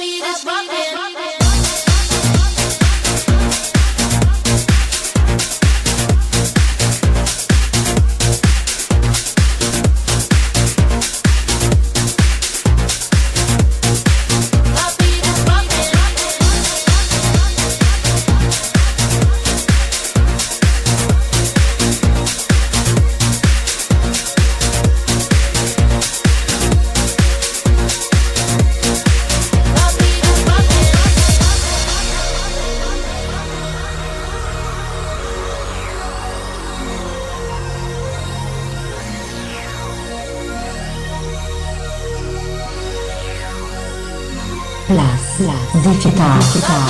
Digital. Digital. So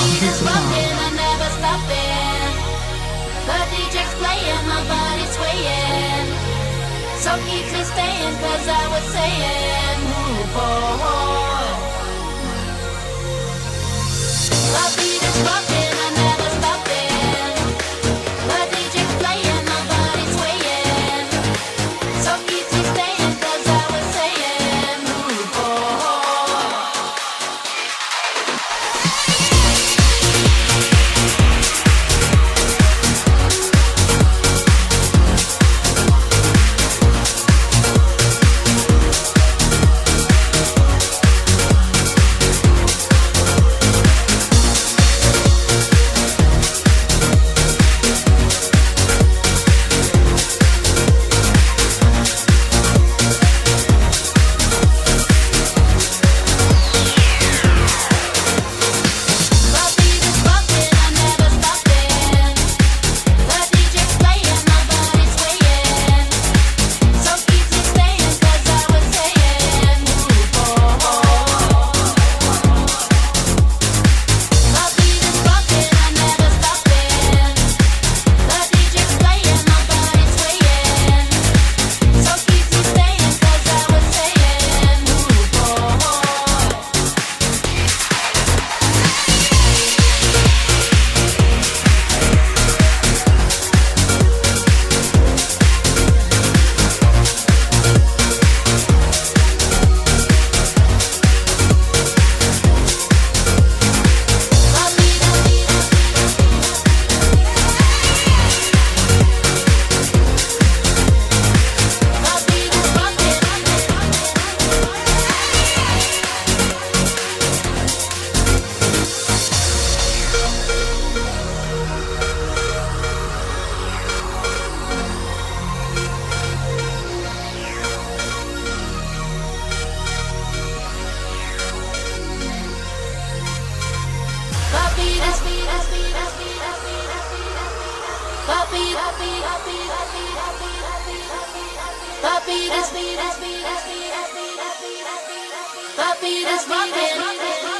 So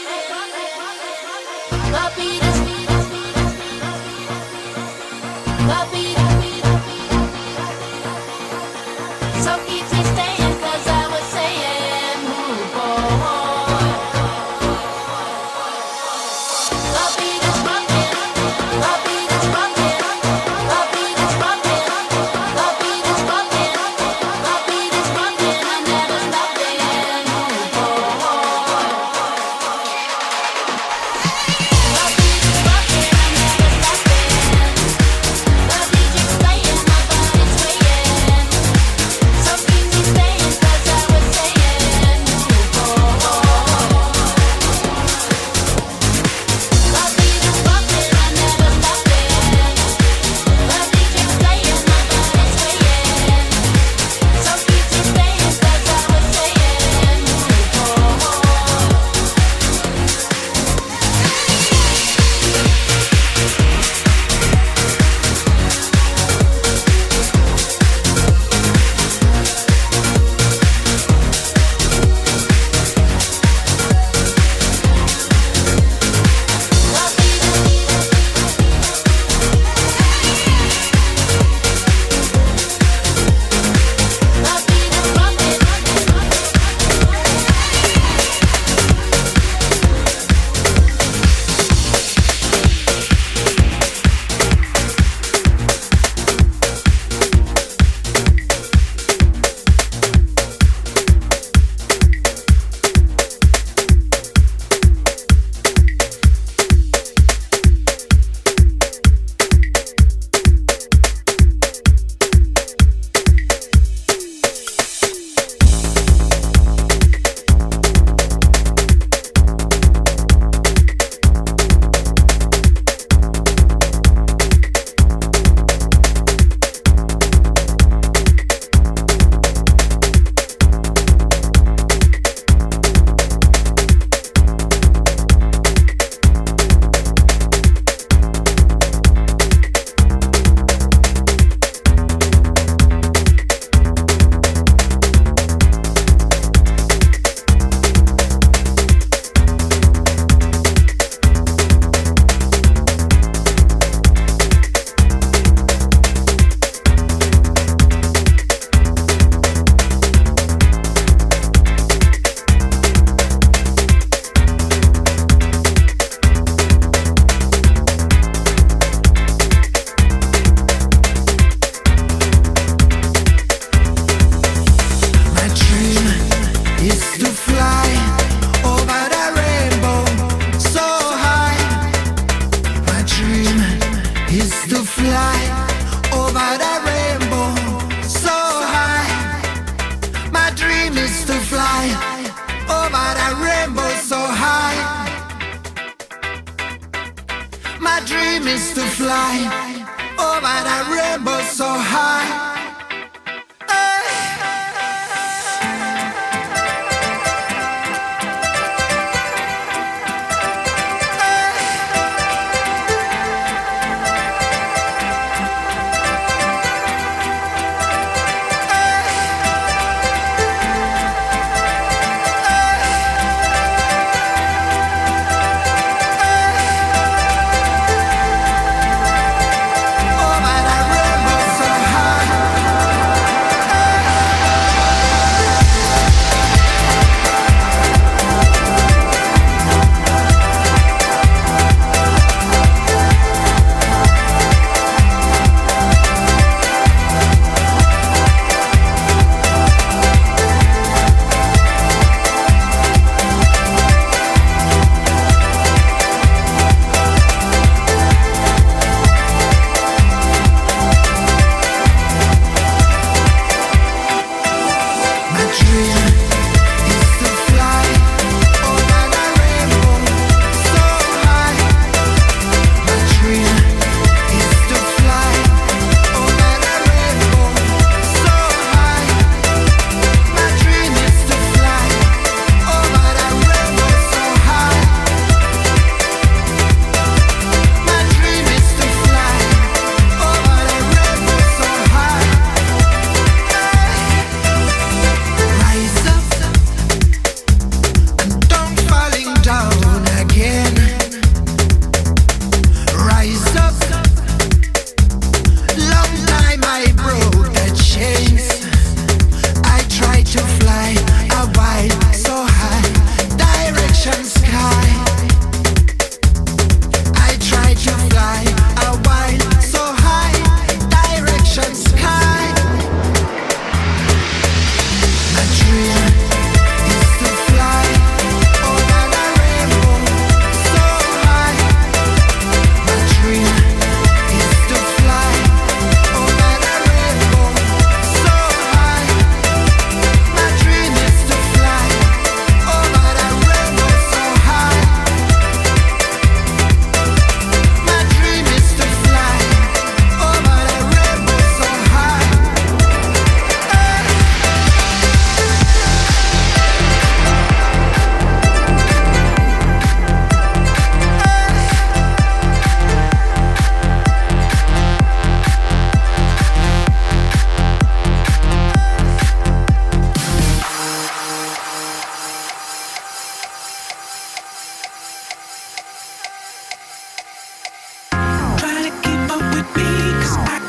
fly oh, over. Over that rainbow so high.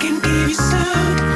can give you some.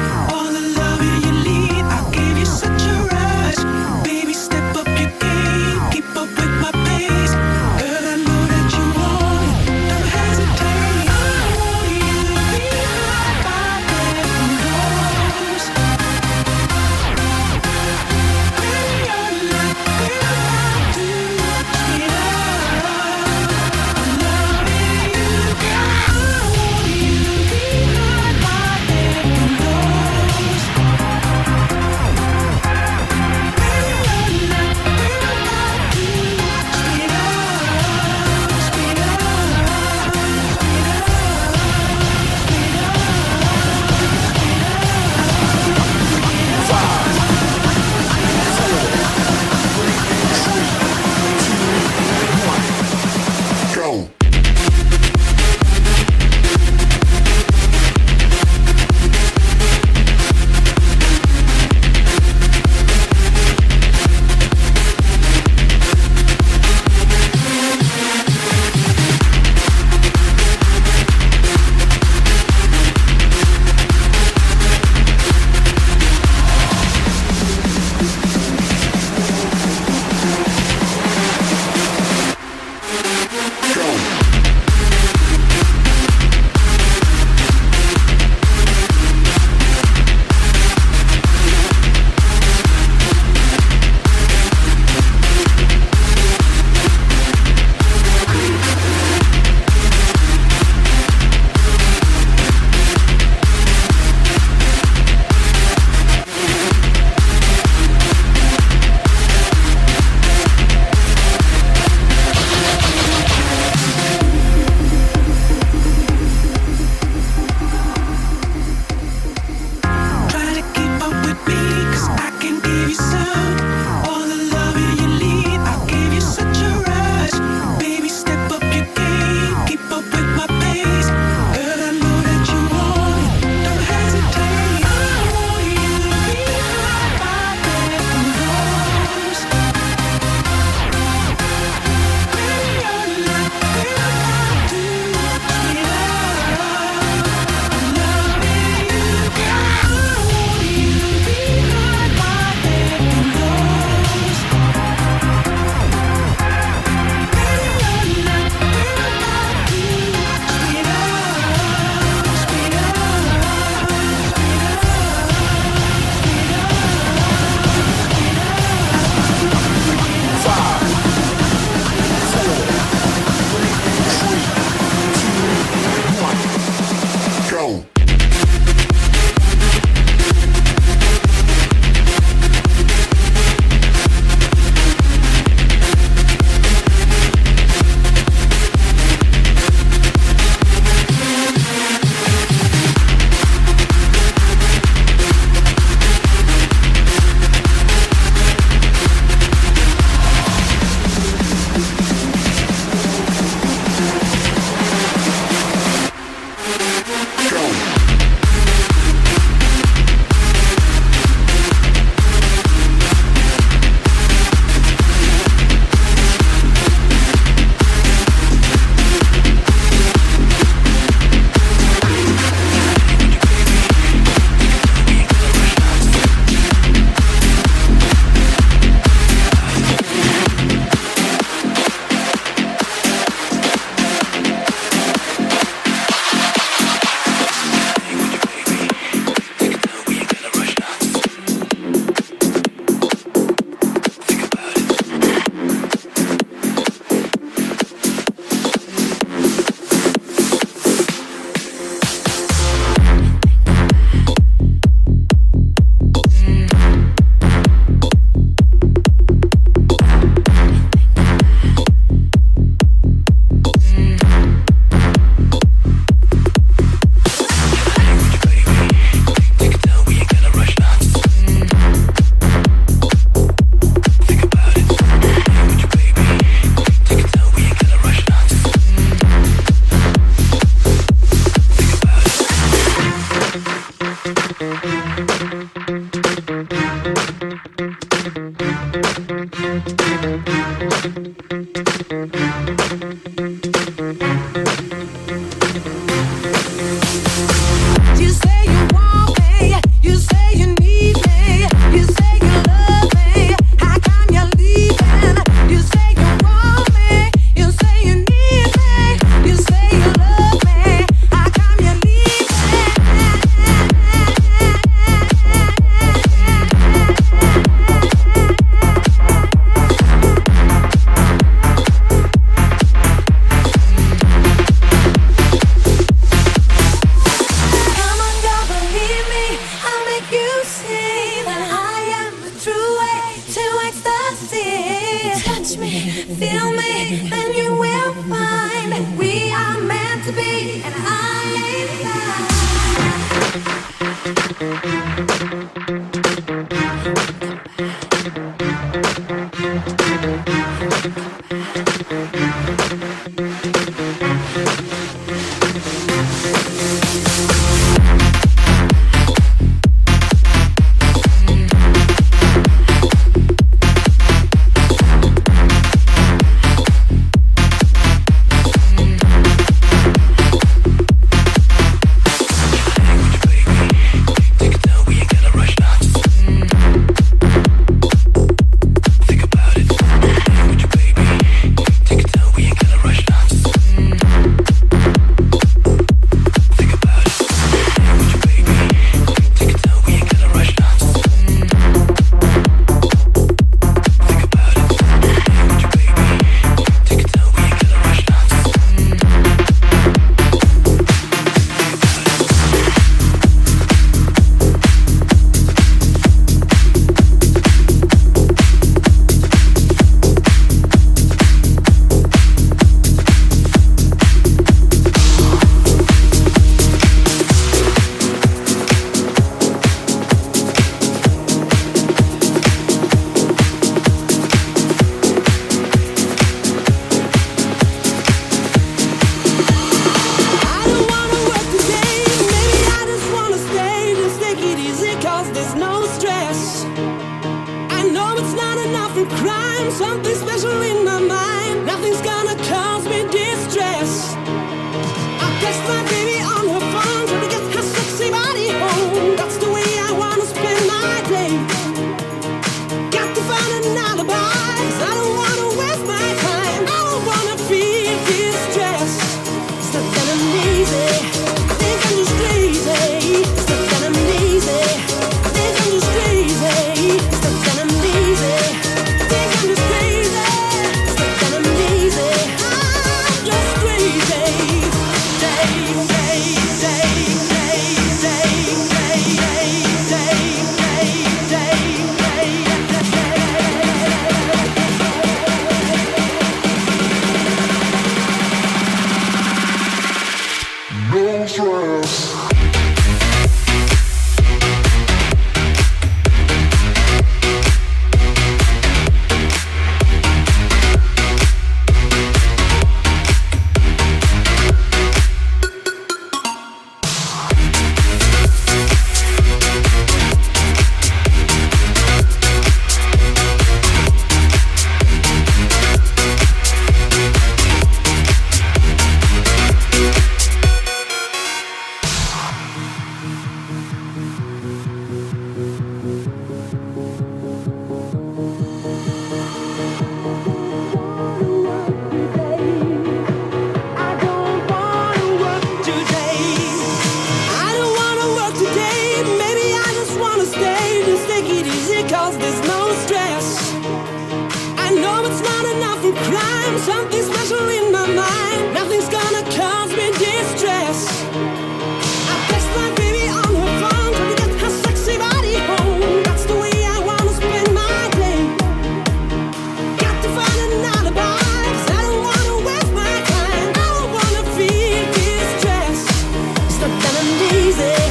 Easy.